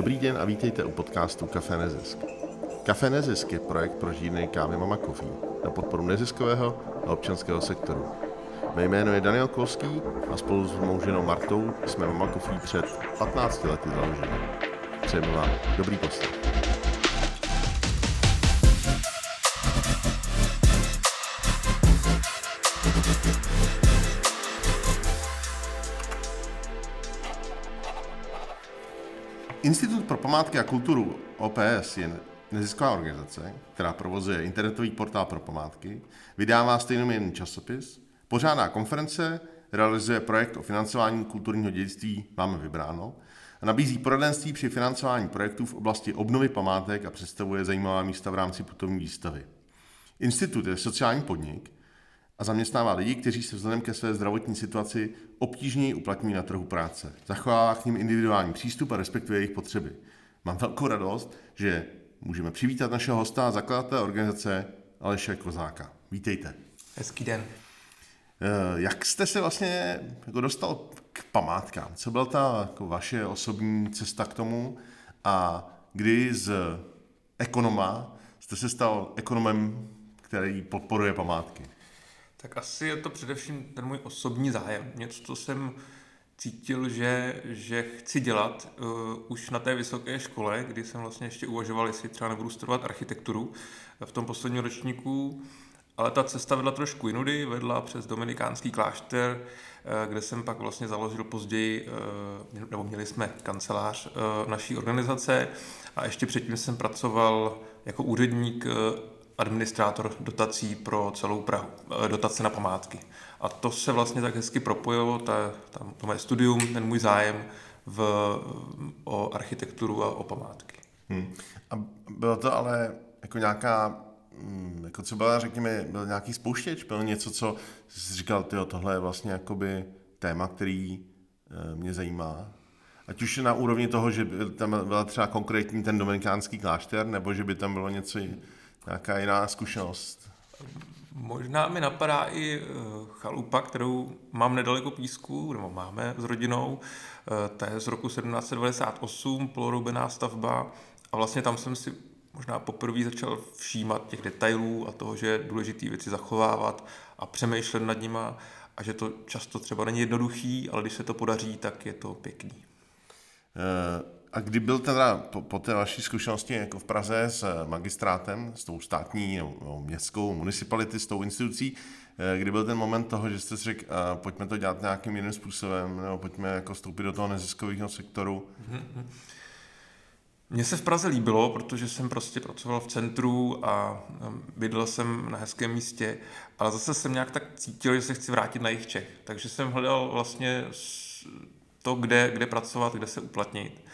Dobrý den a vítejte u podcastu Café Nezisk. Café Nezisk je projekt pro žírny kávy Mama Coffee na podporu neziskového a občanského sektoru. Mé jméno je Daniel Kolský a spolu s mou ženou Martou jsme Mama Coffee před 15 lety založili. Přejeme vám dobrý poslech. Památky a kulturu OPS je nezisková organizace, která provozuje internetový portál pro památky, vydává stejnojmenný časopis, pořádá konference, realizuje projekt o financování kulturního dědictví Máme vybráno a nabízí poradenství při financování projektů v oblasti obnovy památek a představuje zajímavá místa v rámci putovní výstavy. Institut je sociální podnik, a zaměstnává lidi, kteří se vzhledem ke své zdravotní situaci obtížněji uplatňují na trhu práce. Zachovává k ním individuální přístup a respektuje jejich potřeby. Mám velkou radost, že můžeme přivítat našeho hosta a zakladatele organizace Aleše Kozáka. Vítejte. Hezký den. Eh, jak jste se vlastně jako dostal k památkám? Co byla ta jako vaše osobní cesta k tomu a kdy z ekonoma jste se stal ekonomem, který podporuje památky? Tak asi je to především ten můj osobní zájem. Něco, co jsem cítil, že, že chci dělat uh, už na té vysoké škole, kdy jsem vlastně ještě uvažoval, jestli třeba nebudu studovat architekturu v tom posledním ročníku, ale ta cesta vedla trošku jinudy, vedla přes Dominikánský klášter, uh, kde jsem pak vlastně založil později, uh, nebo měli jsme kancelář uh, naší organizace a ještě předtím jsem pracoval jako úředník administrátor dotací pro celou Prahu, eh, dotace na památky. A to se vlastně tak hezky propojilo, ta, ta, to moje studium, ten můj zájem v, o architekturu a o památky. Hmm. A bylo to ale jako nějaká, hm, jako byla, řekněme, byl nějaký spouštěč, byl něco, co jsi říkal, tyjo, tohle je vlastně jakoby téma, který eh, mě zajímá, Ať už na úrovni toho, že tam byl třeba konkrétní ten dominikánský klášter, nebo že by tam bylo něco Nějaká jiná zkušenost? Možná mi napadá i eh, chalupa, kterou mám nedaleko Písku, nebo máme s rodinou. Eh, to je z roku 1798, poloroubená stavba. A vlastně tam jsem si možná poprvé začal všímat těch detailů a toho, že je důležité věci zachovávat a přemýšlet nad nima a že to často třeba není jednoduchý, ale když se to podaří, tak je to pěkný. Uh... A kdy byl teda po, po té vaší zkušenosti jako v Praze s magistrátem, s tou státní no, městskou municipality, s tou institucí, eh, kdy byl ten moment toho, že jste si řekl, pojďme to dělat nějakým jiným způsobem, nebo pojďme jako vstoupit do toho neziskového sektoru? Mně se v Praze líbilo, protože jsem prostě pracoval v centru a bydlel jsem na hezkém místě, ale zase jsem nějak tak cítil, že se chci vrátit na jejich Čech. Takže jsem hledal vlastně to, kde, kde pracovat, kde se uplatnit.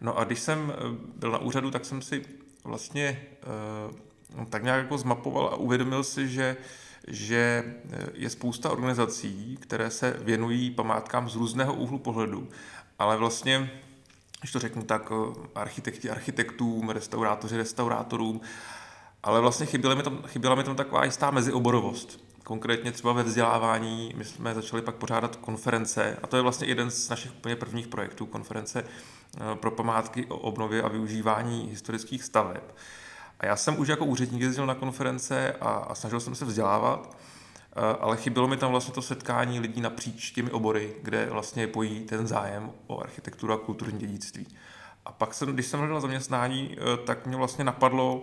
No a když jsem eh, byl na úřadu, tak jsem si vlastně eh, tak nějak jako zmapoval a uvědomil si, že že eh, je spousta organizací, které se věnují památkám z různého úhlu pohledu, ale vlastně, když to řeknu tak, architekti architektům, restaurátoři restaurátorům, ale vlastně chyběla mi tam, chyběla mi tam taková jistá mezioborovost. Konkrétně třeba ve vzdělávání, my jsme začali pak pořádat konference a to je vlastně jeden z našich úplně prvních projektů, konference Eh, pro památky o obnově a využívání historických staveb. A já jsem už jako úředník jezdil na konference a, a snažil jsem se vzdělávat, eh, ale chybělo mi tam vlastně to setkání lidí napříč těmi obory, kde vlastně pojí ten zájem o architekturu a kulturní dědictví. A pak jsem, když jsem hledal zaměstnání, eh, tak mě vlastně napadlo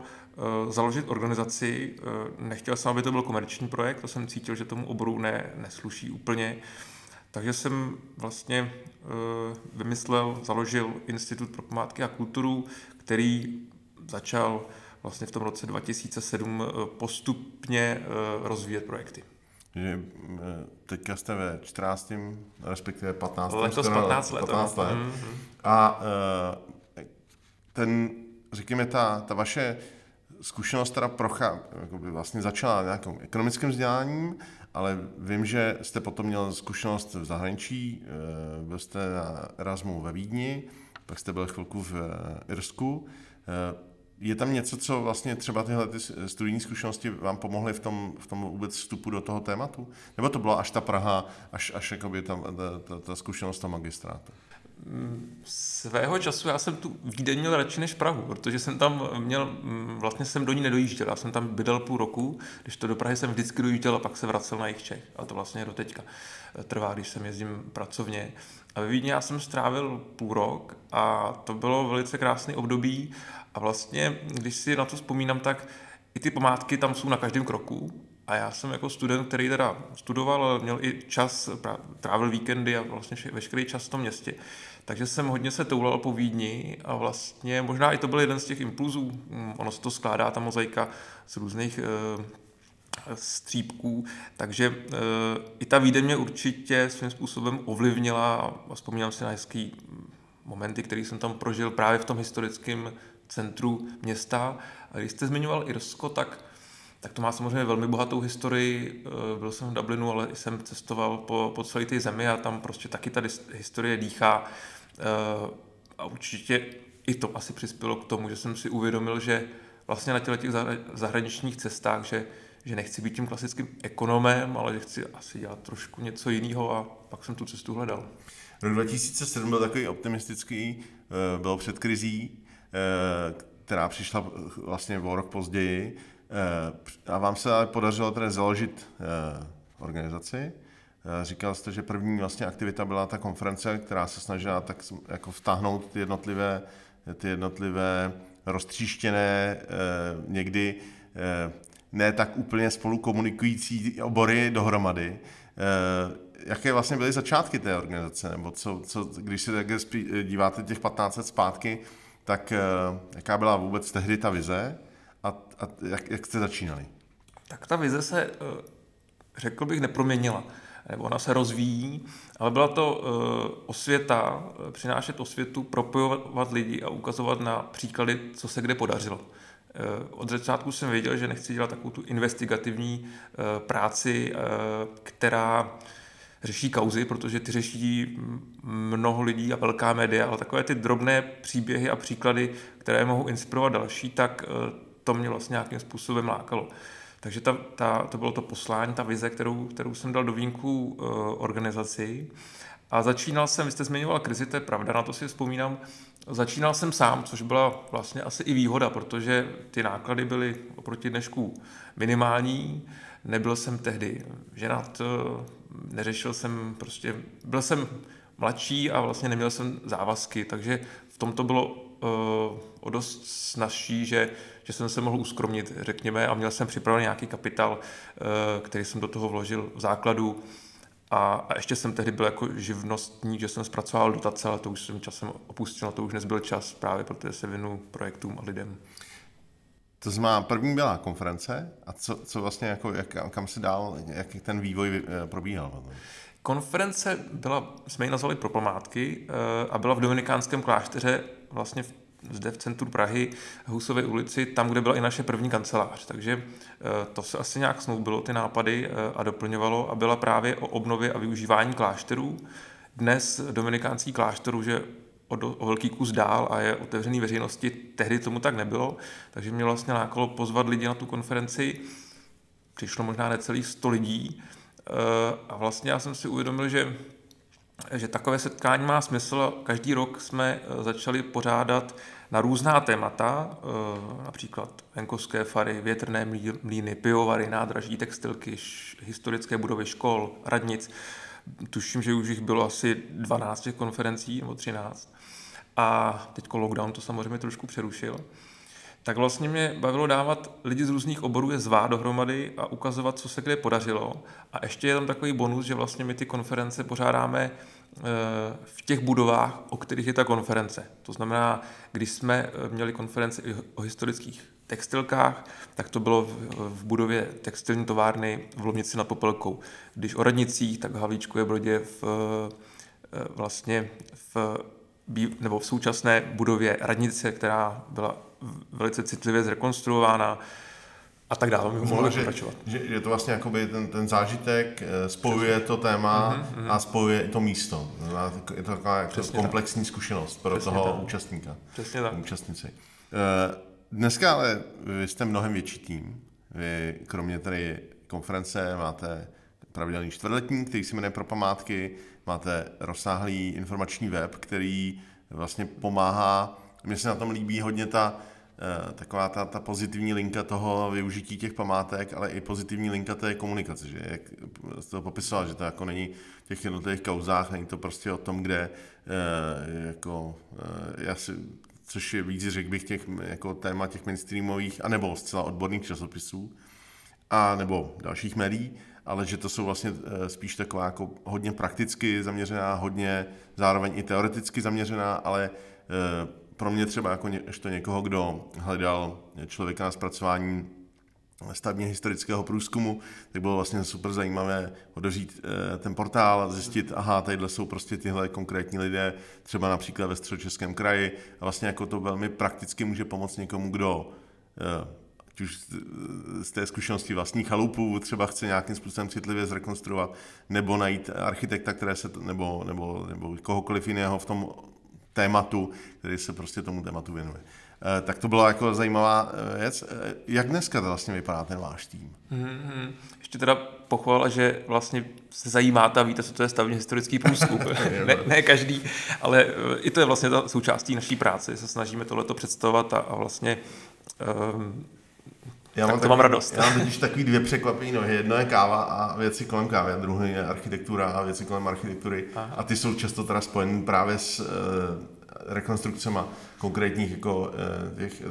založit organizaci. Nechtěl jsem, aby to byl komerční projekt, to jsem cítil, že tomu oboru ne, nesluší úplně. Takže jsem vlastně vymyslel, založil Institut pro památky a kulturu, který začal vlastně v tom roce 2007 uh, postupně rozvíjet projekty. Že teďka jste ve 14. respektive 15. Letos 15 let. 15 let. Mm-hmm. A ten, řekněme, ta, ta vaše zkušenost teda prochá, vlastně začala nějakým ekonomickým vzděláním, ale vím, že jste potom měl zkušenost v zahraničí, eh, byl jste na Erasmu ve Vídni, pak jste byl chvilku v eh, Irsku. Eh, je tam něco, co vlastně třeba tyhle ty studijní zkušenosti vám pomohly v tom, v tom vůbec vstupu do toho tématu? Nebo to byla až ta Praha, až, až jakoby ta, ta, ta, ta zkušenost toho magistrátu? Svého času já jsem tu Vídeň měl radši než Prahu, protože jsem tam měl, vlastně jsem do ní nedojížděl, já jsem tam bydlel půl roku, když to do Prahy jsem vždycky dojížděl a pak se vracel na jich Čech. A to vlastně do teďka trvá, když jsem jezdím pracovně. A ve Vídni já jsem strávil půl rok a to bylo velice krásný období a vlastně, když si na to vzpomínám, tak i ty památky tam jsou na každém kroku a já jsem jako student, který teda studoval, měl i čas, trávil víkendy a vlastně veškerý čas v tom městě. Takže jsem hodně se toulal po Vídni a vlastně možná i to byl jeden z těch impulzů. Mm, ono se to skládá, ta mozaika z různých e, střípků, takže e, i ta Vídeň mě určitě svým způsobem ovlivnila a vzpomínám si na hezký momenty, které jsem tam prožil právě v tom historickém centru města. A když jste zmiňoval Irsko, tak tak to má samozřejmě velmi bohatou historii. Eh, byl jsem v Dublinu, ale jsem cestoval po, po celé té zemi a tam prostě taky ta historie dýchá. Eh, a určitě i to asi přispělo k tomu, že jsem si uvědomil, že vlastně na těch zahraničních cestách, že, že nechci být tím klasickým ekonomem, ale že chci asi dělat trošku něco jiného a pak jsem tu cestu hledal. Rok 2007 byl takový optimistický, eh, byl před krizí, která přišla vlastně o rok později. A vám se podařilo tedy založit organizaci. Eh, říkal jste, že první vlastně aktivita byla ta konference, která se snažila tak jako vtáhnout ty jednotlivé, ty jednotlivé roztříštěné, eh, někdy eh, ne tak úplně spolu komunikující obory dohromady. Jaké vlastně byly začátky té organizace? Nebo co, co když se tak díváte těch 15 let zpátky, tak jaká byla vůbec tehdy ta vize a, a jak, jak jste začínali? Tak ta vize se, řekl bych, neproměnila nebo ona se rozvíjí, ale byla to uh, osvěta, eh, přinášet osvětu, propojovat lidi a ukazovat na příklady, co se kde podařilo. Od začátku jsem věděl, že nechci dělat takovou tu investigativní práci, která řeší kauzy, protože ty řeší mnoho lidí a velká média, ale takové ty drobné příběhy a příklady, které mohou inspirovat další, tak to mě vlastně nějakým způsobem lákalo. Takže ta, ta, to bylo to poslání, ta vize, kterou, kterou jsem dal do vínku uh, organizaci. A začínal jsem, vy jste zmiňoval krizi, to je pravda, na to si vzpomínám, začínal jsem sám, což byla vlastně asi i výhoda, protože ty náklady byly oproti dnešku minimální, nebyl jsem tehdy ženat, eh, neřešil jsem prostě, byl jsem mladší a vlastně neměl jsem závazky, takže v tom to bylo uh, o dost snažší, že že jsem se mohl uskromnit, řekněme, a měl jsem připravený nějaký kapitál, eh, který jsem do toho vložil v základu. A, a ještě jsem tehdy byl jako živnostník, že jsem zpracoval dotace, ale to už jsem časem opustil, na to už nezbyl čas právě, protože se věnu projektům a lidem. To znamená, první byla konference a co, co vlastně, jako, jak, kam se dál, jak ten vývoj eh, probíhal? Konference byla, jsme ji nazvali pro památky eh, a byla v Dominikánském klášteře vlastně v zde v centru Prahy, Husové ulici, tam, kde byla i naše první kancelář. Takže eh, to se asi nějak snoubilo, ty nápady eh, a doplňovalo a byla právě o obnově a využívání klášterů. Dnes dominikánský klášter už je o, do, o velký kus dál a je otevřený veřejnosti. Tehdy tomu tak nebylo, takže mě vlastně lákalo pozvat lidi na tu konferenci. Přišlo možná necelých 100 lidí eh, a vlastně já jsem si uvědomil, že že takové setkání má smysl. Každý rok jsme eh, začali pořádat na různá témata, eh, například venkovské fary, větrné mlíny, pivovary, nádraží, textilky, historické budovy škol, radnic. Tuším, že už jich bylo asi 12 těch konferencí nebo 13. A teď lockdown to samozřejmě trošku přerušil tak vlastně mě bavilo dávat lidi z různých oborů je zvát dohromady a ukazovat, co se kde podařilo. A ještě je tam takový bonus, že vlastně my ty konference pořádáme eh, v těch budovách, o kterých je ta konference. To znamená, když jsme eh, měli konferenci o historických textilkách, tak to bylo v budově textilní továrny v Lomnici nad Popelkou. Když o radnicích, tak v Havlíčkově Brodě v, eh, vlastně v, nebo v současné budově radnice, která byla velice citlivě zrekonstruována a tak dále. My mohli pokračovat. Že, že, je to vlastně jakoby ten, ten zážitek eh, spojuje to téma mm-hmm, a spojuje to místo. Je to taková jako komplexní tak. zkušenost pro Přesně toho tak. účastníka. Přesně tak. Účastnici. Eh, dneska ale vy jste mnohem větší tým. Vy kromě tady konference máte pravidelný čtvrtletník, který se jmenuje Pro památky, máte rozsáhlý informační web, který vlastně pomáhá, mně se na tom líbí hodně ta, taková ta, ta pozitivní linka toho využití těch památek, ale i pozitivní linka té komunikace, že? Jak jste to popisoval, že to jako není v těch jednotlivých kauzách, není to prostě o tom, kde eh, jako, já si, což je víc, řekl bych, těch jako téma těch mainstreamových, anebo zcela odborných časopisů, a nebo dalších médií, ale že to jsou vlastně eh, spíš taková jako hodně prakticky zaměřená, hodně zároveň i teoreticky zaměřená, ale eh, pro mě třeba jako to někoho, kdo hledal člověka na zpracování stavně historického průzkumu, tak bylo vlastně super zajímavé odevřít eh, ten portál, zjistit, aha, tadyhle jsou prostě tyhle konkrétní lidé, třeba například ve středočeském kraji. A vlastně jako to velmi prakticky může pomoct někomu, kdo ať už z té zkušenosti vlastních chalupů třeba chce nějakým způsobem citlivě zrekonstruovat, nebo najít architekta, které se, nebo, nebo, nebo kohokoliv jiného v tom tématu, který se prostě tomu tématu věnuje. Eh, tak to byla jako zajímavá eh, věc. Eh, jak dneska to vlastně vypadá ten váš tým? Mm-hmm. Ještě teda pochvala, že vlastně se zajímáte a víte, co to je stavně historický průzkum. ne, ne každý, ale i to je vlastně ta součástí naší práce. Se snažíme tohleto představovat a, a vlastně um, já tak mám to mám radost. Já mám totiž takový dvě překvapení nohy. Jedno je káva a věci kolem kávy, a druhé je architektura a věci kolem architektury. Aha. A ty jsou často teda spojené právě s uh, rekonstrukcemi konkrétních, jako uh, těch,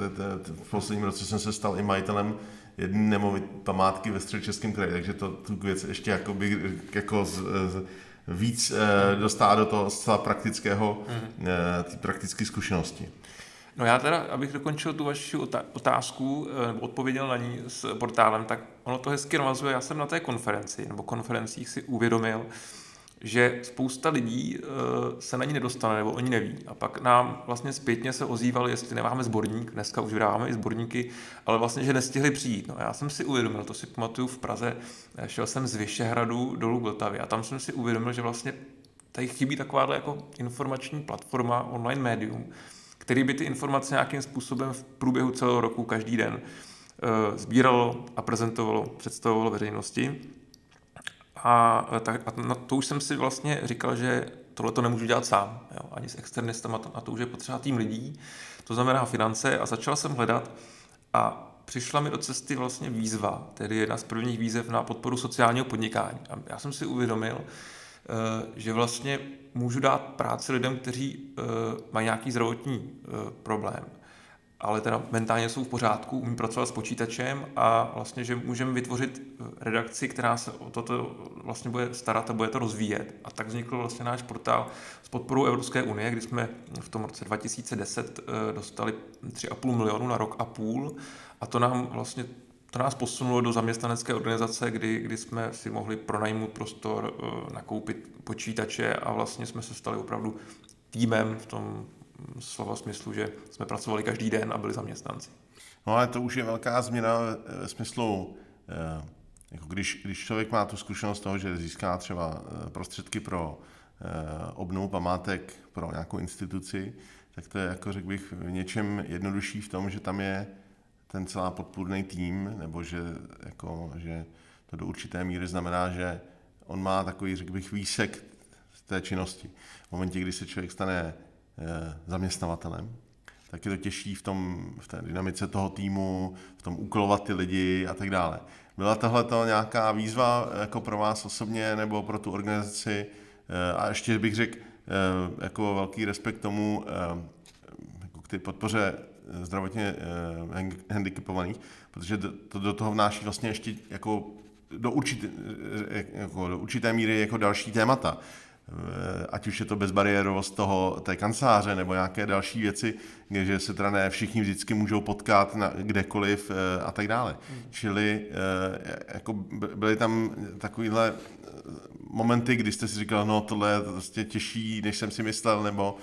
v posledním roce jsem se stal i majitelem jedné nemovit památky ve středočeském kraji, takže to tu věc ještě jako, by, jako z, z, víc uh, dostává do toho zcela praktického, uh, ty praktické zkušenosti. No já teda, abych dokončil tu vaši otázku, eh, nebo odpověděl na ní s portálem, tak ono to hezky navazuje. Já jsem na té konferenci, nebo konferencích si uvědomil, že spousta lidí eh, se na ní nedostane, nebo oni neví. A pak nám vlastně zpětně se ozývali, jestli nemáme sborník, dneska už vydáváme i sborníky, ale vlastně, že nestihli přijít. No já jsem si uvědomil, to si pamatuju v Praze, eh, šel jsem z Vyšehradu dolů k a tam jsem si uvědomil, že vlastně tady chybí takováhle jako informační platforma, online médium, který by ty informace nějakým způsobem v průběhu celého roku každý den eh, sbíralo a prezentovalo, představovalo veřejnosti. A, eh, tak, a na to už jsem si vlastně říkal, že tohle to nemůžu dělat sám, jo, ani s externistama, a to už je potřeba tým lidí, to znamená finance a začal jsem hledat a přišla mi do cesty vlastně výzva, tedy jedna z prvních výzev na podporu sociálního podnikání. A já jsem si uvědomil, že vlastně můžu dát práci lidem, kteří eh, mají nějaký zdravotní eh, problém, ale teda mentálně jsou v pořádku, umí pracovat s počítačem a vlastně, že můžeme vytvořit redakci, která se o toto vlastně bude starat a bude to rozvíjet. A tak vznikl vlastně náš portál s podporou Evropské unie, kdy jsme v tom roce 2010 dostali 3,5 milionu na rok a půl a to nám vlastně to nás posunulo do zaměstnanecké organizace, kdy, kdy jsme si mohli pronajmout prostor, eh, nakoupit počítače a vlastně jsme se stali opravdu týmem v tom slova smyslu, že jsme pracovali každý den a byli zaměstnanci. No ale to už je velká změna ve smyslu, eh, jako když, když člověk má tu zkušenost toho, že získá třeba eh, prostředky pro obnovu památek pro nějakou instituci, tak to je, jako řekl bych, v něčem jednodušší v tom, že tam je ten celá podpůrný tým, nebo že, jako, že to do určité míry znamená, že on má takový, řekl bych, výsek z té činnosti. V momentě, kdy se člověk stane e, zaměstnavatelem, tak je to těžší v, tom, v té dynamice toho týmu, v tom úkolovat ty lidi a tak dále. Byla tohle to nějaká výzva jako pro vás osobně nebo pro tu organizaci? E, a ještě bych řekl, jako velký respekt tomu, jako k té podpoře zdravotně eh, handicapovaných, protože to do toho vnáší vlastně ještě jako do určité, eh, jako do určité míry jako další témata. Eh, ať už je to bezbariérovost toho, té kanceláře nebo nějaké další věci, že se teda ne všichni vždycky můžou potkat na, kdekoliv a tak dále. Hmm. Čili jako byly tam takovýhle momenty, kdy jste si říkal, no tohle je prostě těžší, než jsem si myslel, nebo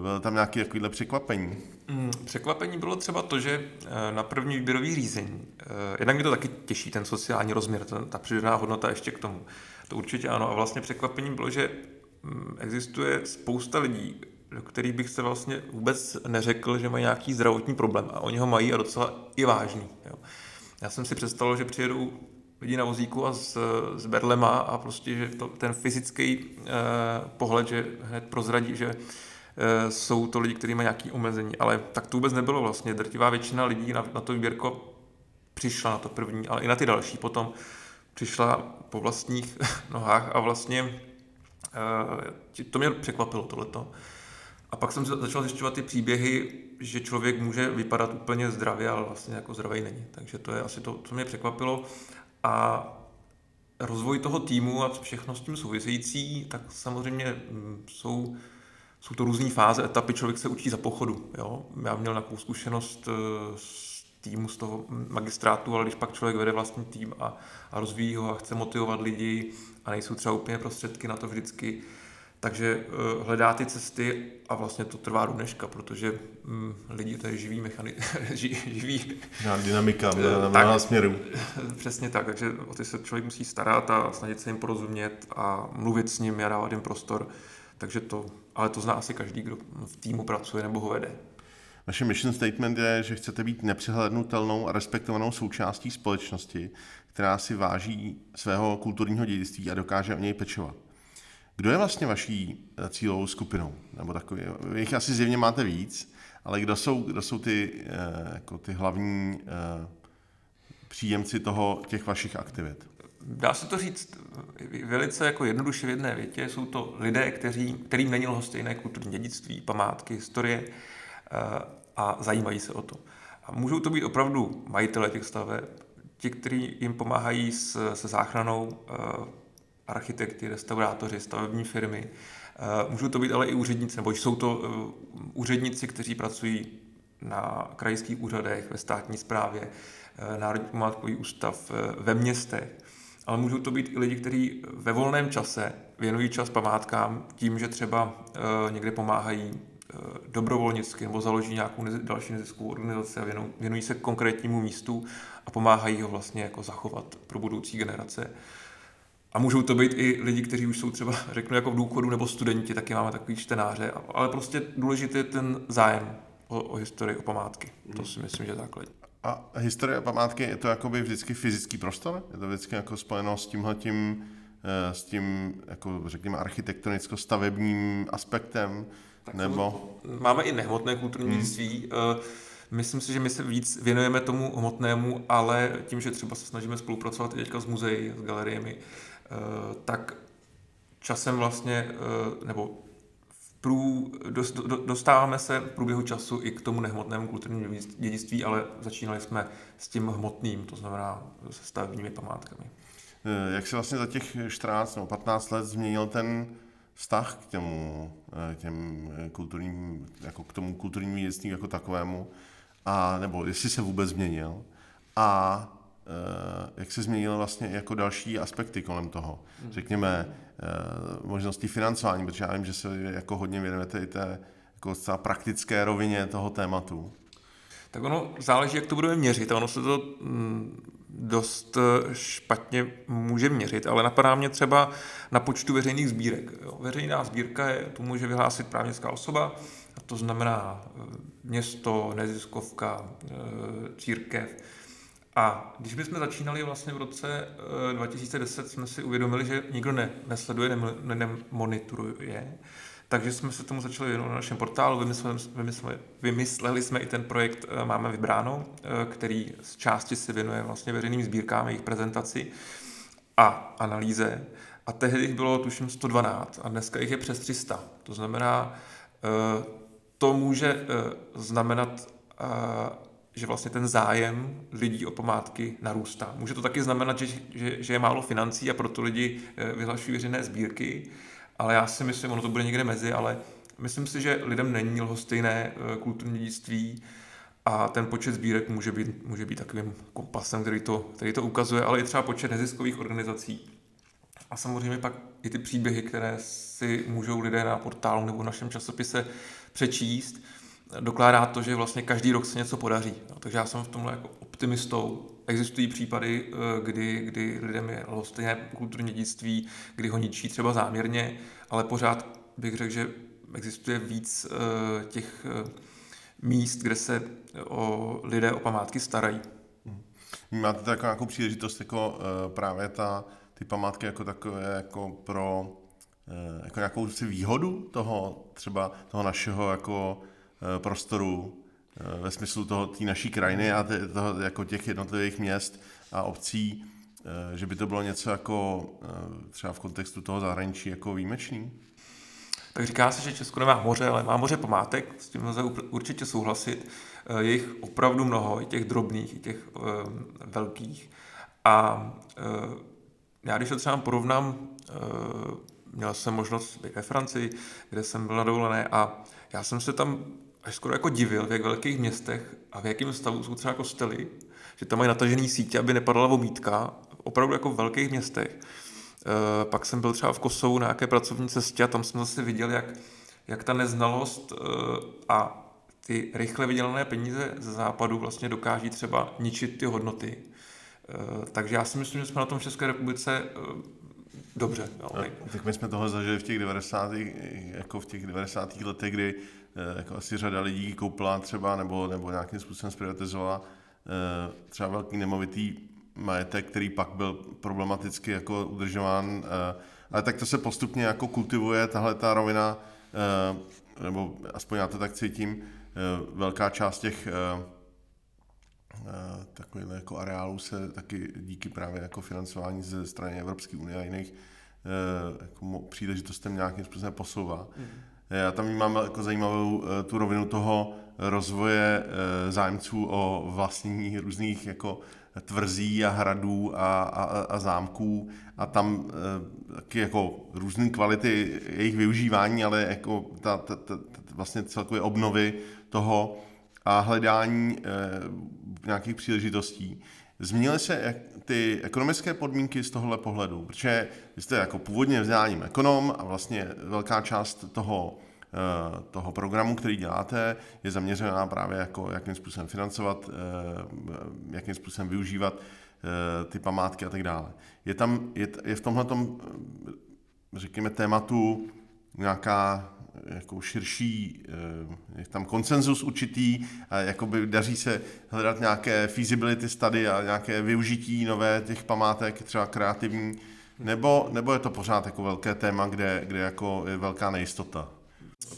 bylo tam nějaké takovéhle překvapení? Mm, překvapení bylo třeba to, že eh, na první výběrový řízení, eh, jednak mě to taky těší, ten sociální rozměr, ta přidaná hodnota ještě k tomu. To určitě ano. A vlastně překvapení bylo, že mm, existuje spousta lidí, do kterých bych se vlastně vůbec neřekl, že mají nějaký zdravotní problém. A oni ho mají a docela i vážný. Jo. Já jsem si představil, že přijedou lidí na vozíku a s, s berlema a prostě, že to, ten fyzický uh, pohled, že hned prozradí, že jsou to lidi, kteří mají nějaké omezení, ale tak to vůbec nebylo vlastně. Drtivá většina lidí na, na to výběrko přišla na to první, ale i na ty další potom přišla po vlastních nohách a vlastně uh, to mě překvapilo tohleto. A pak jsem začal zjišťovat ty příběhy, že člověk může vypadat úplně zdravě, ale vlastně jako zdravý není. Takže to je asi to, co mě překvapilo. A rozvoj toho týmu a všechno s tím související, tak samozřejmě mm, jsou, jsou to různé fáze, etapy, člověk se učí za pochodu. Jo? Já měl nějakou zkušenost eh, s týmu, z toho magistrátu, ale když pak člověk vede vlastní tým a, a rozvíjí ho a chce motivovat lidi a nejsou třeba úplně prostředky na to vždycky, takže uh, hledá ty cesty a vlastně to trvá do dneška, protože um, lidi to je živý mechani- živý... dynamika na mnoha směrů. Přesně tak, takže o ty se člověk musí starat a snažit se jim porozumět a mluvit s nimi a dávat jim prostor. Takže to, ale to zná asi každý, kdo v týmu pracuje nebo ho vede. Vaše mission statement je, že chcete být nepřehlednutelnou a respektovanou součástí společnosti, která si váží svého kulturního dědictví a dokáže o něj pečovat. Kdo je vlastně vaší eh, cílovou skupinou? Nebo takový, jich asi zjevně máte víc, ale kdo jsou, kdo jsou ty, eh, jako ty hlavní eh, příjemci toho, těch vašich aktivit? Dá se to říct velice jako jednoduše v jedné větě. Jsou to lidé, kteří, kterým není stejné kulturní dědictví, památky, historie a zajímají se o to. A můžou to být opravdu majitele těch staveb, ti, kteří jim pomáhají s, se záchranou architekti, restaurátoři, stavební firmy. Eh, můžou to být ale i úředníci, nebo jsou to eh, úředníci, kteří pracují na krajských úřadech, ve státní správě, eh, Národní památkový ústav, ve městech. Ale můžou to být i lidi, kteří ve volném čase věnují čas památkám tím, že třeba někde pomáhají dobrovolnicky nebo založí nějakou další neziskovou organizaci a věnují se konkrétnímu místu a pomáhají ho vlastně jako zachovat pro budoucí generace. A můžou to být i lidi, kteří už jsou třeba, řeknu, jako v důchodu nebo studenti, taky máme takový čtenáře, ale prostě důležitý je ten zájem o, o historii, o památky. To si myslím, že je základní. A historie a památky, je to jakoby vždycky fyzický prostor? Je to vždycky jako spojeno s tímhletím, eh, s tím, jako řekněme, architektonicko-stavebním aspektem? Tak nebo... Máme i nehmotné kulturní hmm. dědictví. Hmm. Myslím si, že my se víc věnujeme tomu hmotnému, ale tím, že třeba se snažíme spolupracovat i teďka s muzeí, s galeriemi, Eh, tak časem vlastně, eh, nebo prů, dostáváme se v průběhu času i k tomu nehmotnému kulturnímu dědictví, ale začínali jsme s tím hmotným, to znamená se stavebními památkami. Eh, jak se vlastně za těch 14 nebo 15 let změnil ten vztah k těmu, těm kulturním, jako k tomu kulturnímu dědictví jako takovému, a nebo jestli se vůbec změnil, a Eh, jak se změnily vlastně jako další aspekty kolem toho. Hmm. Řekněme, eh, možnosti financování, protože já vím, že se jako hodně věnujete i té jako zcela praktické rovině toho tématu. Tak ono záleží, jak to budeme měřit. Ono se to mm, dost eh, špatně může měřit, ale napadá mě třeba na počtu veřejných sbírek. Veřejná sbírka je, tu může vyhlásit právnická osoba, a to znamená město, neziskovka, církev, a když bychom začínali vlastně v roce 2010, eh, jsme si uvědomili, že nikdo ne, nesleduje, nemonitoruje, ne takže jsme se tomu začali věnovat na našem portálu, vymysleli, vymysleli, vymysleli jsme i ten projekt eh, Máme vybráno, eh, který z části se věnuje vlastně veřejným sbírkám, jejich prezentaci a analýze. A tehdy jich bylo tuším 112 a dneska jich je přes 300. To znamená, to může znamenat že vlastně ten zájem lidí o památky narůstá. Může to taky znamenat, že, že, že je málo financí a proto lidi eh, vyhlašují veřejné sbírky, ale já si myslím, ono to bude někde mezi, ale myslím si, že lidem není lhostejné eh, kulturní dědictví a ten počet sbírek může být, může být takovým kompasem, který to, který to ukazuje, ale i třeba počet neziskových organizací. A samozřejmě pak i ty příběhy, které si můžou lidé na portálu nebo v našem časopise přečíst, dokládá to, že vlastně každý rok se něco podaří. No, takže já jsem v tomhle jako optimistou. Existují případy, eh, kdy, kdy lidem je lhostejné kulturní dědictví, kdy ho ničí třeba záměrně, ale pořád bych řekl, že existuje víc eh, těch eh, míst, kde se o lidé o památky starají. Máte to jako nějakou příležitost jako právě ta, ty památky jako takové jako pro jako nějakou výhodu toho třeba toho našeho jako prostoru ve smyslu toho té naší krajiny a toho, jako těch jednotlivých měst a obcí, že by to bylo něco jako třeba v kontextu toho zahraničí jako výjimečný? Tak říká se, že Česko nemá moře, ale má moře památek, s tím lze určitě souhlasit. Eh, je jich opravdu mnoho, i těch drobných, i těch uh, velkých. A já když to třeba porovnám, uh, měl jsem možnost být ve Francii, kde jsem byl na dovolené a já jsem se tam až skoro jako divil, v jak velkých městech a v jakém stavu jsou třeba kostely, že tam mají natažený sítě, aby nepadala vomítka, opravdu jako v velkých městech. Eh, pak jsem byl třeba v Kosovu na nějaké pracovní cestě a tam jsem zase viděl, jak, jak ta neznalost eh, a ty rychle vydělané peníze ze západu vlastně dokáží třeba ničit ty hodnoty. Eh, takže já si myslím, že jsme na tom v České republice dobře. Jo. Tak my jsme toho zažili v těch 90. jako v těch 90. letech, kdy jako asi řada lidí koupila třeba nebo, nebo nějakým způsobem zprivatizovala třeba velký nemovitý majetek, který pak byl problematicky jako udržován, eh, ale tak to se postupně jako kultivuje, tahle ta rovina, eh, nebo aspoň já to tak cítím, eh, velká část těch takových jako areálů se taky díky právě jako financování ze strany Evropské unie a jiných jako příležitostem nějakým způsobem posouvá. Mm. Já tam mám jako zajímavou tu rovinu toho rozvoje zájemců o vlastnění různých jako tvrzí a hradů a, a, a zámků a tam taky jako různé kvality jejich využívání, ale jako ta, ta, ta, ta vlastně celkové obnovy toho a hledání nějakých příležitostí. Změnily se ty ekonomické podmínky z tohohle pohledu, protože jste jako původně vzděláním ekonom a vlastně velká část toho Eh, toho programu, který děláte, je zaměřená právě jako jakým způsobem financovat, eh, jakým způsobem využívat eh, ty památky a tak dále. Je, tam, je, je v tomhle řekněme, tématu nějaká jako širší, je tam konsenzus určitý, a jakoby daří se hledat nějaké feasibility study a nějaké využití nové těch památek, třeba kreativní, nebo, nebo je to pořád jako velké téma, kde, kde jako je velká nejistota?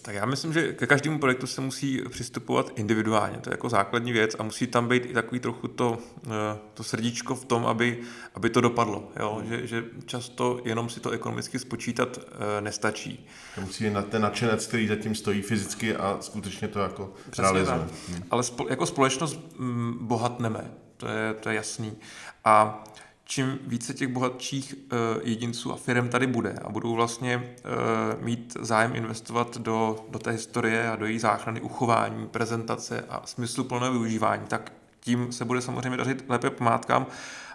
Tak já myslím, že ke každému projektu se musí přistupovat individuálně. To je jako základní věc a musí tam být i takový trochu to, eh, to srdíčko v tom, aby, aby to dopadlo. Jo? Že, že často jenom si to ekonomicky spočítat eh, nestačí. To musí být ten nadšenec, který zatím stojí fyzicky a skutečně to jako realizuje. Hmm. Ale spo, jako společnost hm, bohatneme, to je, to je jasný. A čím více těch bohatších uh, jedinců a firm tady bude a budou vlastně uh, mít zájem investovat do, do té historie a do její záchrany, uchování, prezentace a smyslu plného využívání, tak tím se bude samozřejmě dařit lépe památkám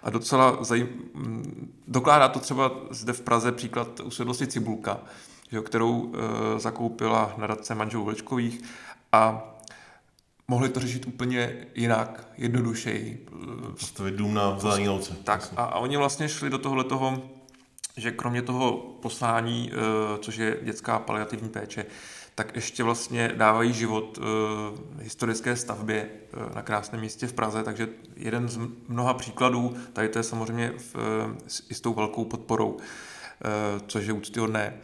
a docela zajím... dokládá to třeba zde v Praze příklad usedlosti Cibulka, že, kterou uh, zakoupila nadace manželů Vlčkových a mohli to řešit úplně jinak, jednodušeji. Postavit dům na zelený louce. Tak a, a oni vlastně šli do tohle toho, že kromě toho poslání, eh, což je dětská paliativní péče, tak ještě vlastně dávají život uh, historické stavbě uh, na krásném místě v Praze, takže jeden z mnoha příkladů, tady to je samozřejmě v, s, i s tou velkou podporou, což je úctyhodné.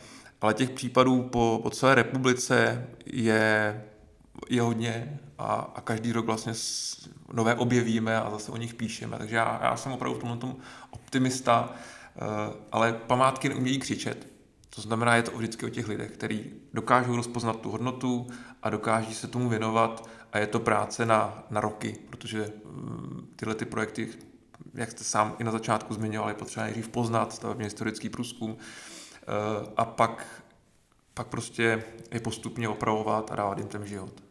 Ale těch případů po, po celé republice je, je hodně a, a každý rok vlastně nové objevíme a zase o nich píšeme. Takže já, já jsem opravdu v tomhle tom optimista, uh, ale památky neumějí křičet. To znamená, je to vždycky o těch lidech, kteří dokážou rozpoznat tu hodnotu a dokáží se tomu věnovat a je to práce na, na roky, protože um, tyhle ty projekty, jak jste sám i na začátku zmiňoval, je potřeba nejdřív poznat stavebně historický průzkum uh, a pak, pak prostě je postupně opravovat a dávat jim ten život.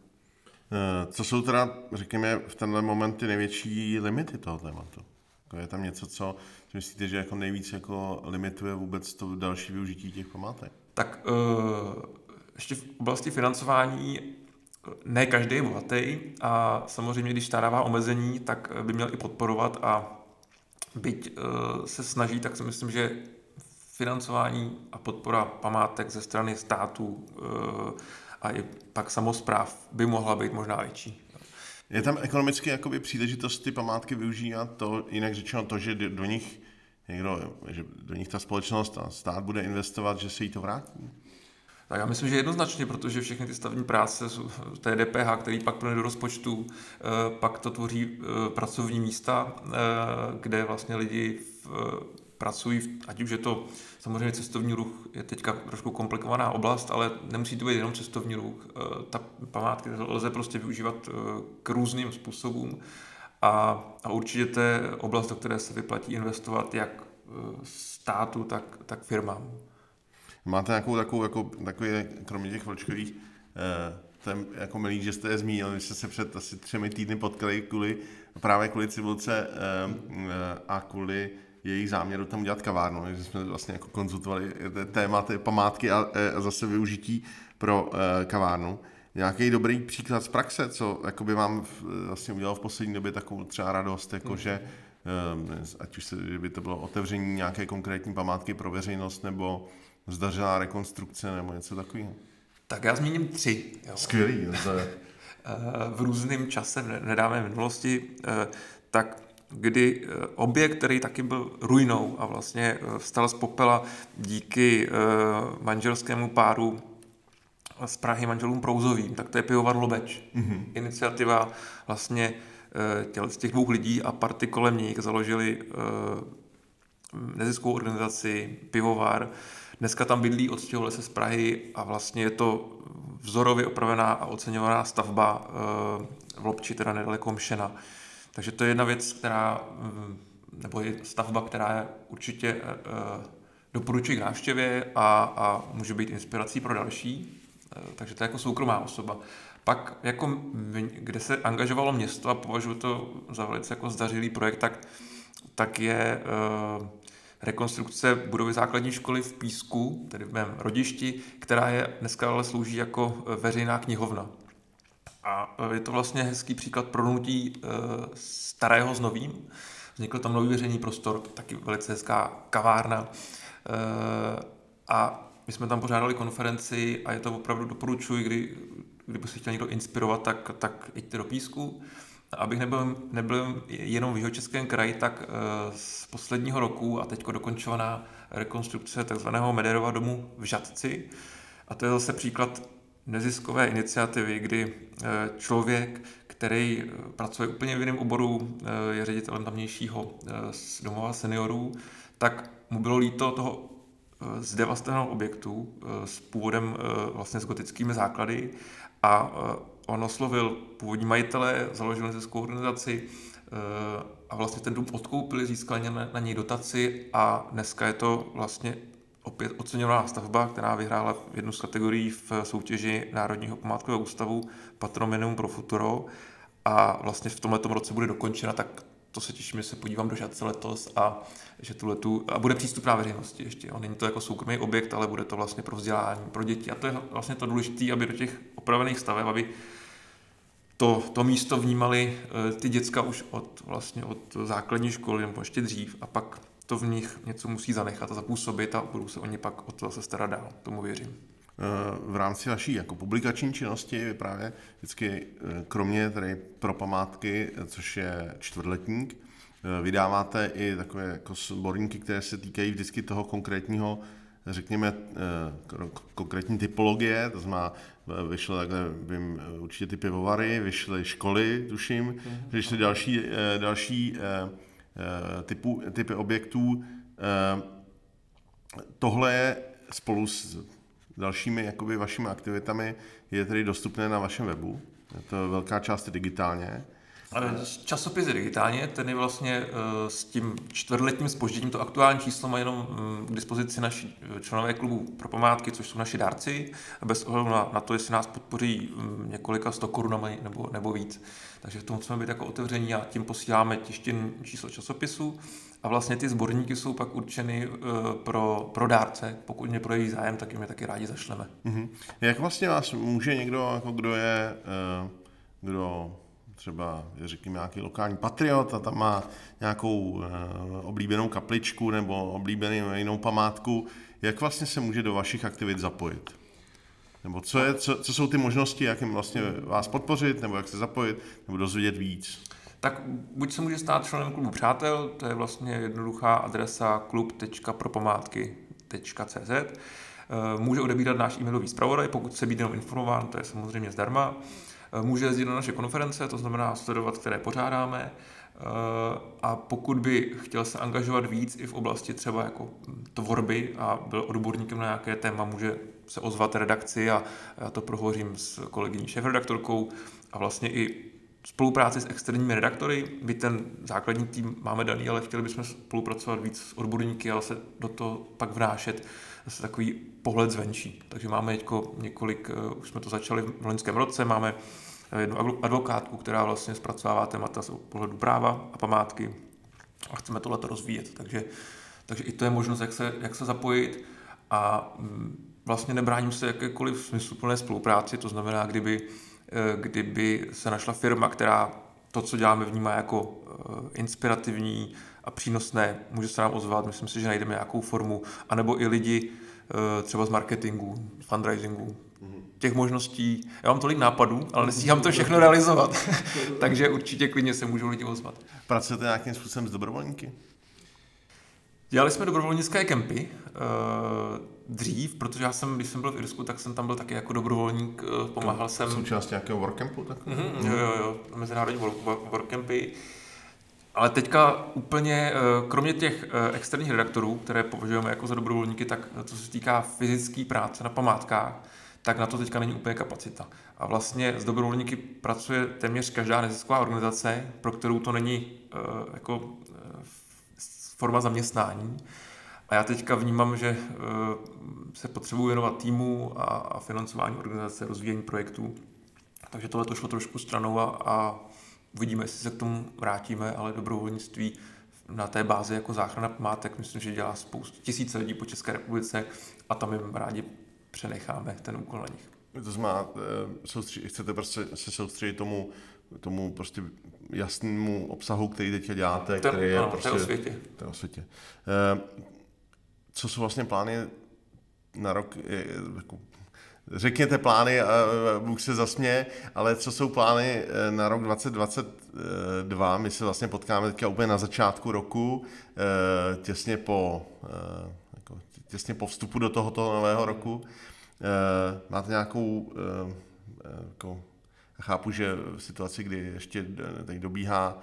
Eh, co jsou teda, řekněme, v tenhle moment ty největší limity toho tématu? Jako je tam něco, co myslíte, že jako nejvíc jako limituje vůbec to další využití těch památek? Tak uh, ještě v oblasti financování eh, ne každý je bohatý a samozřejmě, když dává omezení, tak by měl i podporovat a byť se snaží, tak si myslím, že financování a podpora památek ze strany států a i pak samozpráv by mohla být možná větší. Je tam ekonomicky jakoby příležitost ty památky využívat to, jinak řečeno to, že do nich někdo, že do nich ta společnost a stát bude investovat, že se jí to vrátí? Tak já myslím, že jednoznačně, protože všechny ty stavní práce, to je DPH, který pak plne do rozpočtu, eh, pak to tvoří eh, pracovní místa, eh, kde vlastně lidi pracují, ať už je to samozřejmě cestovní ruch, je teďka trošku komplikovaná oblast, ale nemusí to být jenom cestovní ruch. Ta památky lze prostě využívat k různým způsobům a, a určitě to je oblast, do které se vyplatí investovat jak státu, tak, tak firmám. Máte nějakou takovou, jako, takový, kromě těch vlčkových, eh, to je jako milý, že jste je zmínil, my jsme se před asi třemi týdny potkali kvůli, právě kvůli civilce eh, eh, a kvůli jejich záměru tam udělat kavárnu, takže jsme vlastně jako konzultovali tématy, památky a, a zase využití pro kavárnu. Nějaký dobrý příklad z praxe, co by vám vlastně udělal v poslední době takovou třeba radost, jako mm. že ať už se, že by to bylo otevření nějaké konkrétní památky pro veřejnost, nebo zdařilá rekonstrukce nebo něco takového? Tak já zmíním tři. Jo. Skvělý. To je... V různém čase, v nedávné minulosti, tak kdy eh, objekt, který taky byl ruinou a vlastně vstal z popela díky manželskému páru z Prahy manželům Prouzovým, tak to je pivovar Lobeč. Mm-hmm. Iniciativa vlastně z těch dvou lidí a party kolem nich založili neziskovou organizaci, pivovar, Dneska tam bydlí, odstěhovali se z Prahy a vlastně je to vzorově opravená a oceňovaná stavba eh, v Lobči, teda nedaleko Mšena. Takže to je jedna věc, která, mm, nebo je stavba, která je určitě eh, eh, doporučuji k návštěvě a, a může být inspirací pro další. Takže to je jako soukromá osoba. Pak, jako, kde se angažovalo město a považuji to za velice jako zdařilý projekt, tak, tak je rekonstrukce budovy základní školy v Písku, tedy v mém rodišti, která je dneska ale slouží jako veřejná knihovna. A e, je to vlastně hezký příklad pronutí e, starého s novým. Vznikl tam nový veřejný prostor, taky velice hezká kavárna. A my jsme tam pořádali konferenci a je to opravdu doporučuji, kdy, kdyby se chtěl někdo inspirovat, tak, tak jděte do Písku. Abych nebyl, nebyl jenom v českém kraji, tak eh, z posledního roku a teď dokončovaná rekonstrukce tzv. Mederova domu v Žadci. A to je zase příklad neziskové iniciativy, kdy eh, člověk, který eh, pracuje úplně v jiném oboru, je ředitelem tamnějšího domova seniorů, tak mu bylo líto toho zdevastovaného objektu s původem vlastně s gotickými základy a on oslovil původní majitele, založil neziskovou organizaci eh, a vlastně ten dům odkoupili, získali na, na něj dotaci a dneska je to vlastně opět oceňovaná stavba, která vyhrála jednu z kategorií v soutěži Národního památkového ústavu Patrominum pro Futuro a vlastně v tomto roce bude dokončena, tak to se těším, že se podívám do Žadce letos a že tu letu, a bude přístupná veřejnosti ještě. On není to jako soukromý objekt, ale bude to vlastně pro vzdělání, pro děti. A to je vlastně to důležité, aby do těch opravených staveb, aby to, to místo vnímali eh, ty děcka už od, vlastně od základní školy nebo ještě dřív a pak to v nich něco musí zanechat a zapůsobit a budou se oni pak o to zase starat dál, tomu věřím. Eh, v rámci vaší jako publikační činnosti právě vždycky, eh, kromě tady pro památky, což je čtvrtletník, vydáváte i takové jako sborníky, které se týkají vždycky toho konkrétního řekněme, konkrétní typologie, to znamená vyšlo takhle, vím, určitě ty pivovary, vyšly školy, tuším, mm-hmm. vyšly další, eh, další eh, eh, typu, typy objektů. Tohle je spolu s dalšími jakoby, vašimi aktivitami je tedy dostupné na vašem webu. Je to velká část digitálně. Časopis digitálně, ten je vlastně eh, s tím čtvrtletním spožděním, to aktuální číslo má jenom mm, k dispozici naši eh, členové klubu pro památky, což jsou naši dárci, bez ohledu na, na to, jestli nás podpoří mm, několika sto korunami nebo, nebo víc. Takže v tom chceme být jako otevření a tím posíláme tištěn číslo časopisu a vlastně ty sborníky jsou pak určeny uh, pro, pro dárce. Pokud mě projeví zájem, tak jim je taky rádi zašleme. Mm-hmm. Jak vlastně vás může někdo, jako kdo je, kdo třeba, řekněme, nějaký lokální patriot a tam má nějakou e, oblíbenou kapličku nebo oblíbenou jinou památku, jak vlastně se může do vašich aktivit zapojit? Nebo co, je, co, co jsou ty možnosti, jak jim vlastně vás podpořit, nebo jak se zapojit, nebo dozvědět víc? Tak buď se může stát členem klubu přátel, to je vlastně jednoduchá adresa klub.propomátky.cz. Eh, může odebírat náš e-mailový zpravodaj, pokud se být jenom informován, to je samozřejmě zdarma. Eh, může jezdit na naše konference, to znamená sledovat, které pořádáme. Eh, a pokud by chtěl se angažovat víc i v oblasti třeba jako tvorby a byl odborníkem na nějaké téma, může se ozvat redakci a já to prohovořím s kolegyní šéfredaktorkou a vlastně i spolupráci s externími redaktory. My ten základní tým máme daný, ale chtěli bychom spolupracovat víc s odborníky, ale se do toho pak vnášet zase takový pohled zvenčí. Takže máme teďko několik, eh, už jsme to začali v loňském roce, máme jednu advokátku, která vlastně zpracovává témata z pohledu práva a památky. A chceme tohle rozvíjet. Takže, takže i to je možnost, jak se, jak se zapojit. A mm, vlastně nebráním se jakékoliv smysluplné spolupráci, to znamená, kdyby Eh, kdyby se našla firma, která to, co děláme, vnímá jako eh, inspirativní a přínosné, může se nám ozvat, myslím si, že najdeme nějakou formu, anebo i lidi eh, třeba z marketingu, fundraisingu, těch možností. Já mám tolik nápadů, ale nestíhám to všechno realizovat. Takže určitě klidně se můžou lidi ozvat. Pracujete nějakým způsobem s dobrovolníky? Dělali jsme dobrovolnické kempy dřív, protože já jsem, když jsem byl v Irsku, tak jsem tam byl taky jako dobrovolník, eh, pomáhal jsem... Součást nějakého workcampu? Tak? Mm-hmm, jo, jo, jo, mezinárodní workcampy. Ale teďka úplně, eh, kromě těch eh, externích redaktorů, které považujeme jako za dobrovolníky, tak co se týká fyzické práce na památkách, tak na to teďka není úplně kapacita. A vlastně s dobrovolníky pracuje téměř každá nezisková organizace, pro kterou to není jako forma zaměstnání. A já teďka vnímám, že eh, se potřebuji věnovat týmu a, a financování organizace, rozvíjení projektů. Takže tohle to šlo trošku stranou a, a uvidíme, jestli se k tomu vrátíme, ale dobrovolnictví na té bázi jako záchrana památek, myslím, že dělá spoustu tisíce lidí po České republice a tam jim rádi přenecháme ten úkol na nich. To znamená, eh, chcete prostě se soustředit tomu, tomu prostě jasnému obsahu, který teď děláte, ten, který je ano, prostě... o světě. o světě. Eh, co jsou vlastně plány na rok, jako, řekněte plány a Bůh se zasmě, ale co jsou plány eh, na rok 2022? My se vlastně potkáme teďka úplně na začátku roku, eh, těsně po, eh, těsně po vstupu do tohoto nového roku. Máte nějakou, jako, chápu, že v situaci, kdy ještě teď dobíhá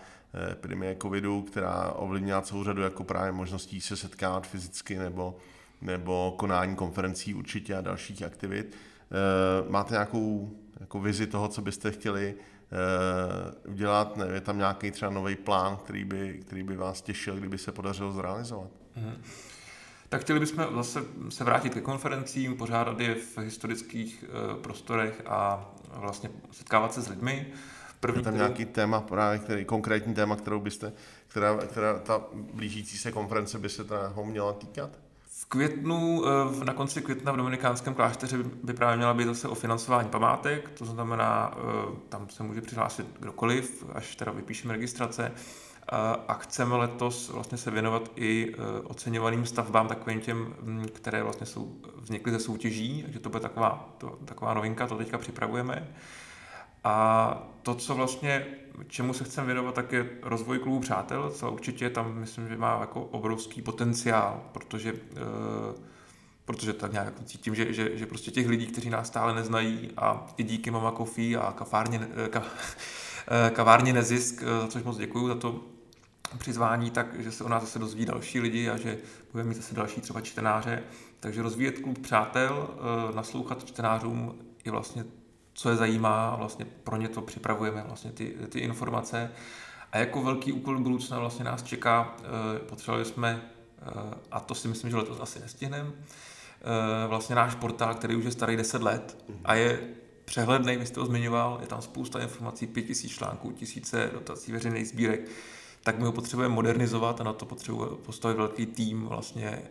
epidemie covidu, která ovlivnila celou řadu jako právě možností se setkávat fyzicky nebo, nebo konání konferencí určitě a dalších aktivit. Eh, máte nějakou jako vizi toho, co byste chtěli eh, udělat? Ne, je tam nějaký třeba nový plán, který by, který by vás těšil, kdyby se podařilo zrealizovat? Mm-hmm. Tak chtěli bychom zase se vrátit ke konferencím, pořádat je v historických eh, prostorech a vlastně setkávat se s lidmi. První, je tam kterou... nějaký téma, právě který, konkrétní téma, kterou byste, která, která ta blížící se konference by se ho měla týkat? V květnu, eh, na konci května v Dominikánském klášteře by právě měla být zase o financování památek, to znamená, eh, tam se může přihlásit kdokoliv, až teda vypíšeme registrace. A chceme letos vlastně se věnovat i eh, oceňovaným stavbám, takovým těm, hm, které vlastně jsou, vznikly ze soutěží, takže to bude taková, to, taková novinka, to teďka připravujeme. A to, co vlastně, čemu se chceme věnovat, tak je rozvoj klubu přátel, co určitě tam myslím, že má jako obrovský potenciál, protože uh, protože tak nějak cítím, že, že, že prostě těch lidí, kteří nás stále neznají a i díky Mama Coffee a kafárně, eh, ka, eh, kavárně Nezisk, což moc děkuju za to přizvání, tak že se o nás zase dozví další lidi a že budeme mít zase další třeba čtenáře. Takže rozvíjet klub přátel, naslouchat čtenářům je vlastně co je zajímá a vlastně pro ně to připravujeme, vlastně ty, ty informace. A jako velký úkol budoucna vlastně nás čeká, eh, potřebovali jsme, eh, a to si myslím, že letos asi nestihneme, eh, vlastně náš portál, který už je starý 10 let a je přehledný, vy jste to zmiňoval, je tam spousta informací, 5000 článků, tisíce dotací veřejných sbírek, tak my ho potřebujeme modernizovat a na to potřebujeme postavit velký tým, vlastně,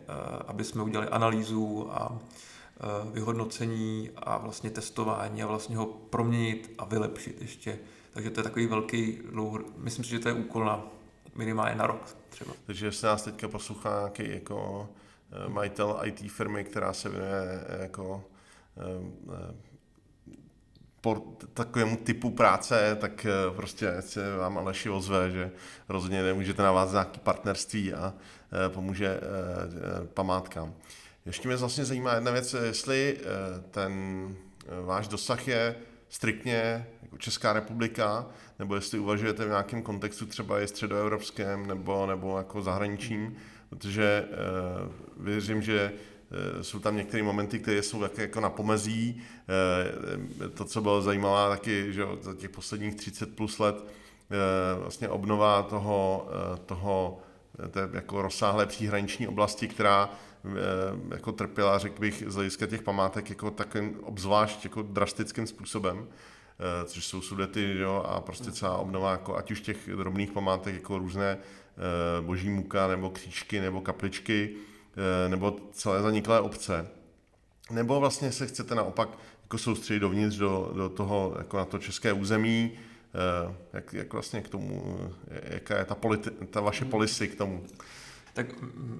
aby jsme udělali analýzu a Eh, vyhodnocení a vlastně testování a vlastně ho proměnit a vylepšit ještě. Takže to je takový velký dlouho, myslím si, že to je úkol na minimálně na rok třeba. Takže se nás teďka poslouchá nějaký jako eh, majitel IT firmy, která se věnuje eh, jako po takovému typu práce, tak prostě se vám Aleši ozve, že rozhodně nemůžete navázat nějaké partnerství a pomůže památkám. Ještě mě vlastně zajímá jedna věc, jestli ten váš dosah je striktně jako Česká republika, nebo jestli uvažujete v nějakém kontextu třeba i středoevropském nebo, nebo jako zahraničím, protože věřím, že jsou tam některé momenty, které jsou také jako na pomezí. Uh, to, co bylo zajímavé taky, že za těch posledních 30 plus let, uh, vlastně obnova toho, toho té jako rozsáhlé příhraniční oblasti, která jako trpěla, řekl bych, z hlediska těch památek jako takovým obzvlášť jako drastickým způsobem. Eh, což jsou sudety jo, a prostě celá obnova, jako ať už těch drobných památek, jako různé eh, boží muka, nebo křížky, nebo kapličky, eh, nebo celé zaniklé obce. Nebo vlastně se chcete naopak jako soustředit dovnitř do, do toho, jako na to české území, jak, jak vlastně k tomu, jaká je ta, politi, ta vaše policy k tomu? Tak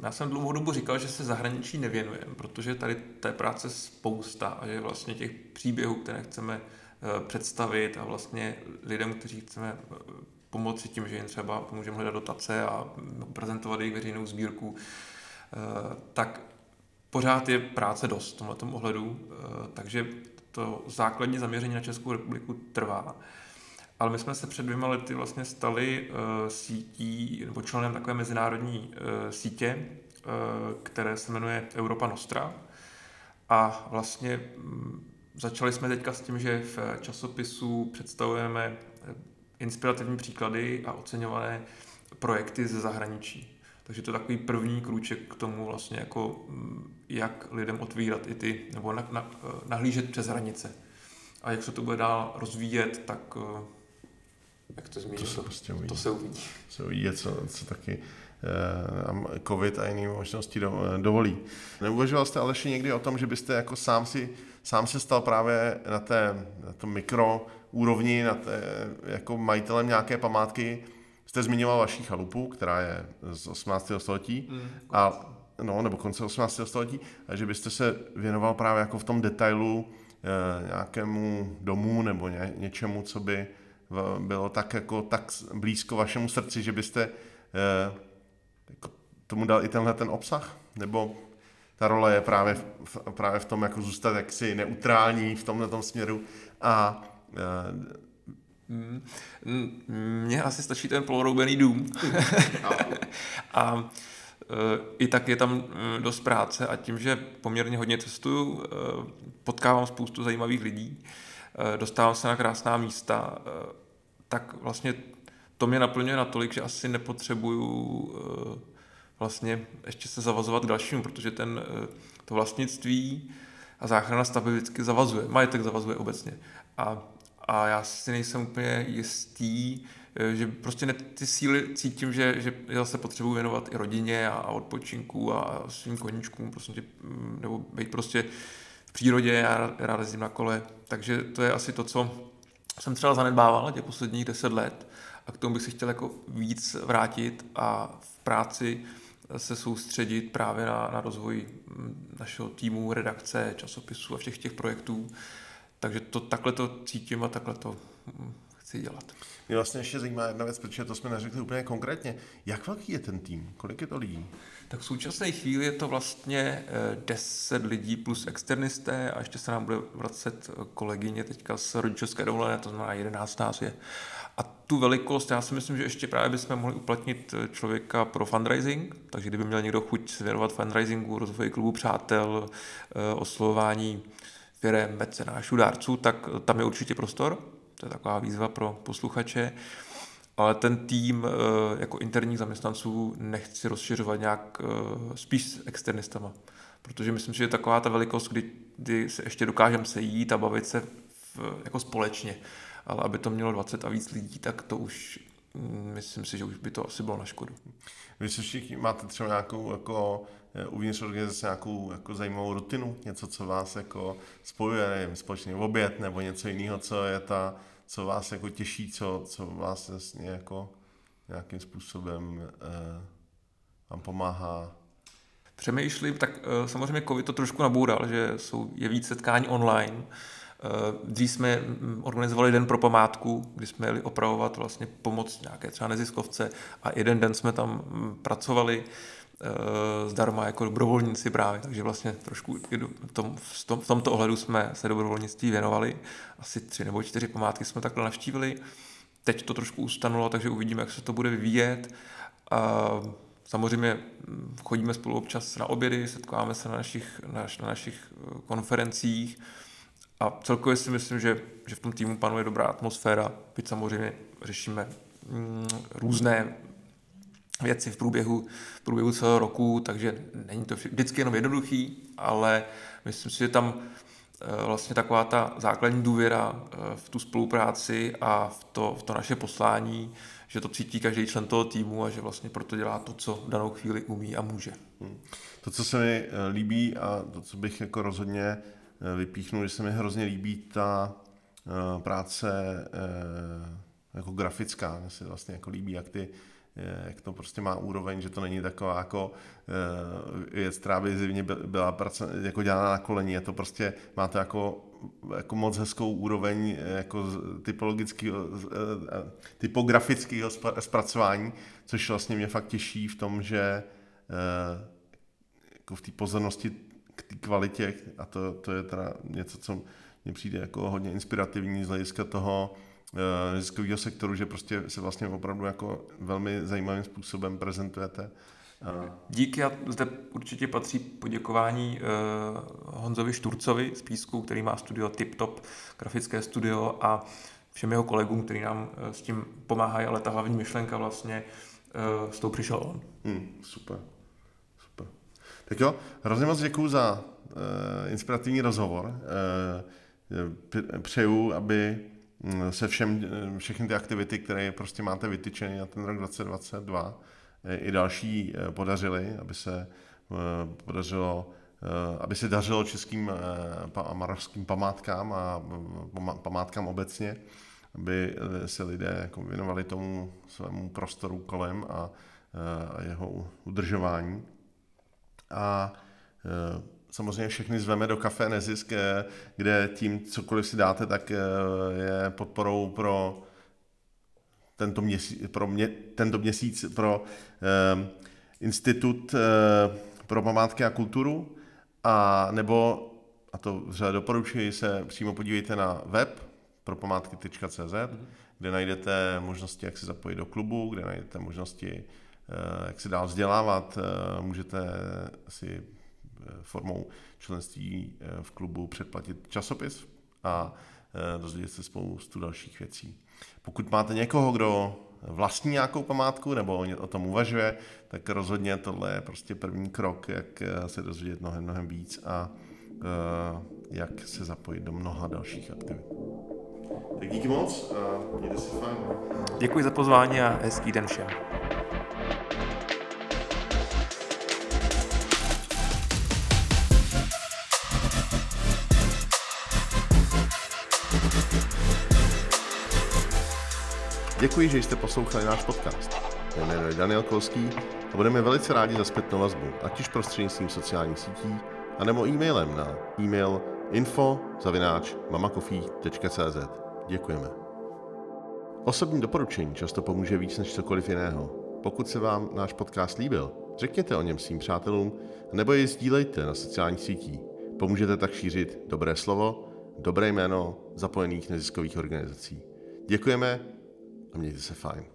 já jsem dlouhou dobu říkal, že se zahraničí nevěnujeme, protože tady té práce spousta a že vlastně těch příběhů, které chceme Eh, představit a vlastně lidem, kteří chceme eh, pomoci tím, že jim třeba pomůžeme hledat dotace a prezentovat jejich veřejnou sbírku, eh, tak pořád je práce dost v tomto ohledu, takže to základní zaměření na Českou republiku trvá. Ale my jsme se před dvěma lety vlastně stali sítí nebo členem takové mezinárodní sítě, které se jmenuje Europa Nostra. A vlastně mm, Začali jsme teďka s tím, že v časopisu představujeme inspirativní příklady a oceňované projekty ze zahraničí. Takže to je takový první krůček k tomu vlastně jako mm, jak lidem otvírat i ty, nebo na, na, nahlížet přes hranice. A jak se to bude dál rozvíjet, tak eh, jak to zmínil, to, se prostě uvidí. to se uvidí. Se uvidí, co, co taky eh, covid a jiné možnosti dovolí. Neuvažoval jste Aleši někdy o tom, že byste jako sám si sám se stal právě na té na tom mikro úrovni, na té, jako majitelem nějaké památky. Jste zmiňoval vaší chalupu, která je z 18. století, mm, a, no, nebo konce 18. století, a že byste se věnoval právě jako v tom detailu e, nějakému domu nebo ně, něčemu, co by bylo tak jako tak blízko vašemu srdci, že byste e, jako tomu dal i tenhle ten obsah? Nebo ta role je právě v, právě v tom, jako zůstat jaksi neutrální v tomhle tom směru a mně asi stačí ten poloroubený dům. a uh, i tak je tam e, dost práce a tím, že poměrně hodně cestuju, uh, potkávám spoustu zajímavých lidí, dostávám se na krásná místa, tak vlastně to mě naplňuje natolik, že asi nepotřebuju vlastně ještě se zavazovat k dalšímu, protože ten, to vlastnictví a záchrana stavby vždycky zavazuje, majetek zavazuje obecně. A, a já si nejsem úplně jistý, eh, že prostě ne, ty síly cítím, že, že zase potřebuji věnovat i rodině a, odpočinku a svým koníčkům, prostě, mm, nebo být prostě v přírodě, já rád jezdím na kole, takže to je asi to, co jsem třeba zanedbával těch posledních deset let a k tomu bych si chtěl jako víc vrátit a v práci se soustředit právě na, na rozvoj mm, našeho týmu, redakce, časopisů a všech těch projektů. Takže to, takhle to cítím a takhle to mm, chci dělat. Mě vlastně ještě zajímá jedna věc, protože to jsme neřekli úplně konkrétně. Jak velký je ten tým? Kolik je to lidí? Tak v současné chvíli je to vlastně 10 eh, lidí plus externisté a ještě se nám bude vracet kolegyně teďka z rodičovské dovolené, to znamená 11 nás je. A tu velikost, já si myslím, že ještě právě bychom mohli uplatnit eh, člověka pro fundraising, takže kdyby měl někdo chuť se věnovat fundraisingu, rozvoji klubu přátel, eh, oslovování firem, mecenášů, dárců, tak eh, tam je určitě prostor. To je taková výzva pro posluchače. Ale ten tým jako interních zaměstnanců nechci rozšiřovat nějak spíš s externistama. Protože myslím, že je taková ta velikost, kdy, kdy se ještě dokážeme sejít a bavit se v, jako společně ale aby to mělo 20 a víc lidí, tak to už mm, myslím si, že už by to asi bylo na škodu. Vy se všichni máte třeba nějakou jako eh, uvnitř organizace nějakou jako zajímavou rutinu, něco, co vás jako spojuje, nevím, společný oběd nebo něco jiného, co je ta, co vás jako těší, co, co vás vlastně jako nějakým způsobem eh, vám pomáhá? Přemýšlím, tak uh, samozřejmě COVID to trošku naboural, že jsou, je víc setkání online. Uh, dřív jsme mm, organizovali den pro památku, kdy jsme jeli opravovat vlastně pomoc nějaké třeba neziskovce a jeden den jsme tam mm, pracovali zdarma jako dobrovolníci právě, takže vlastně trošku v, tom, v, tom, v tomto ohledu jsme se dobrovolnictví věnovali. Asi tři nebo čtyři památky jsme takhle navštívili. Teď to trošku ustanulo, takže uvidíme, jak se to bude vyvíjet. A samozřejmě hm, chodíme spolu občas na obědy, setkáváme se na našich, na, na našich eh, konferencích a celkově si myslím, že, že v tom týmu panuje dobrá atmosféra, byť samozřejmě řešíme mm, různé věci v průběhu, v průběhu celého roku, takže není to vždycky jenom jednoduchý, ale myslím si, že tam eh, vlastně taková ta základní důvěra eh, v tu spolupráci a v to, v to naše poslání, že to cítí každý člen toho týmu a že vlastně proto dělá to, co v danou chvíli umí a může. Hmm. To, co se mi eh, líbí a to, co bych jako rozhodně vypíchnul, že se mi hrozně líbí ta práce jako grafická. Mně se vlastně jako líbí, jak ty jak to prostě má úroveň, že to není taková jako eh, věc, která by zjevně byla jako dělána na koleni, je to prostě, má to jako jako moc hezkou úroveň jako typologického, eh, typografického zpracování, což vlastně mě fakt těší v tom, že eh, jako v té pozornosti k té kvalitě, a to, to je teda něco, co mně přijde jako hodně inspirativní z hlediska toho, neziskového sektoru, že prostě se vlastně opravdu jako velmi zajímavým způsobem prezentujete. Díky a zde určitě patří poděkování uh, Honzovi Šturcovi z Písku, který má studio TipTop, grafické studio a všem jeho kolegům, který nám s tím pomáhají, ale ta hlavní myšlenka vlastně s tou přišel on. Hmm, super, super. Tak jo, hrozně moc děkuji za uh, inspirativní rozhovor. Uh, přeju, aby se všem, eh, všechny ty aktivity, které prostě máte vytyčeny na ten rok 2022, eh, i další eh, podařily, aby se podařilo, aby se dařilo českým a moravským památkám a památkám obecně, aby se lidé jako věnovali tomu svému prostoru kolem a, a jeho udržování. A samozřejmě všechny zveme do kafe Nezisk, eh, kde tím cokoliv si dáte, tak eh, je podporou pro tento měsíc, pro mě, tento měsíc pro eh, Institut eh, pro památky a kulturu, a nebo, a to vřele doporučuji, se přímo podívejte na web pro památky.cz, mm-hmm. kde najdete možnosti, jak se zapojit do klubu, kde najdete možnosti, eh, jak se dál vzdělávat, eh, můžete si formou členství eh, v klubu předplatit časopis a eh, dozvědět se spoustu dalších věcí. Pokud máte někoho, kdo vlastní nějakou památku nebo o tom uvažuje, tak rozhodně tohle je prostě první krok, jak se dozvědět mnohem, mnohem víc a jak se zapojit do mnoha dalších aktivit. Tak díky moc a mějte si fajn. Děkuji za pozvání a hezký den všem. Děkuji, že jste poslouchali náš podcast. Jmenuji je Daniel Kolský a budeme velice rádi za zpětnou vazbu, ať už prostřednictvím sociálních sítí, anebo e-mailem na e-mail info. Děkujeme. Osobní doporučení často pomůže víc než cokoliv jiného. Pokud se vám náš podcast líbil, řekněte o něm svým přátelům nebo jej sdílejte na sociálních sítích. Pomůžete tak šířit dobré slovo, dobré jméno zapojených neziskových organizací. Děkujeme a mějte se fajn.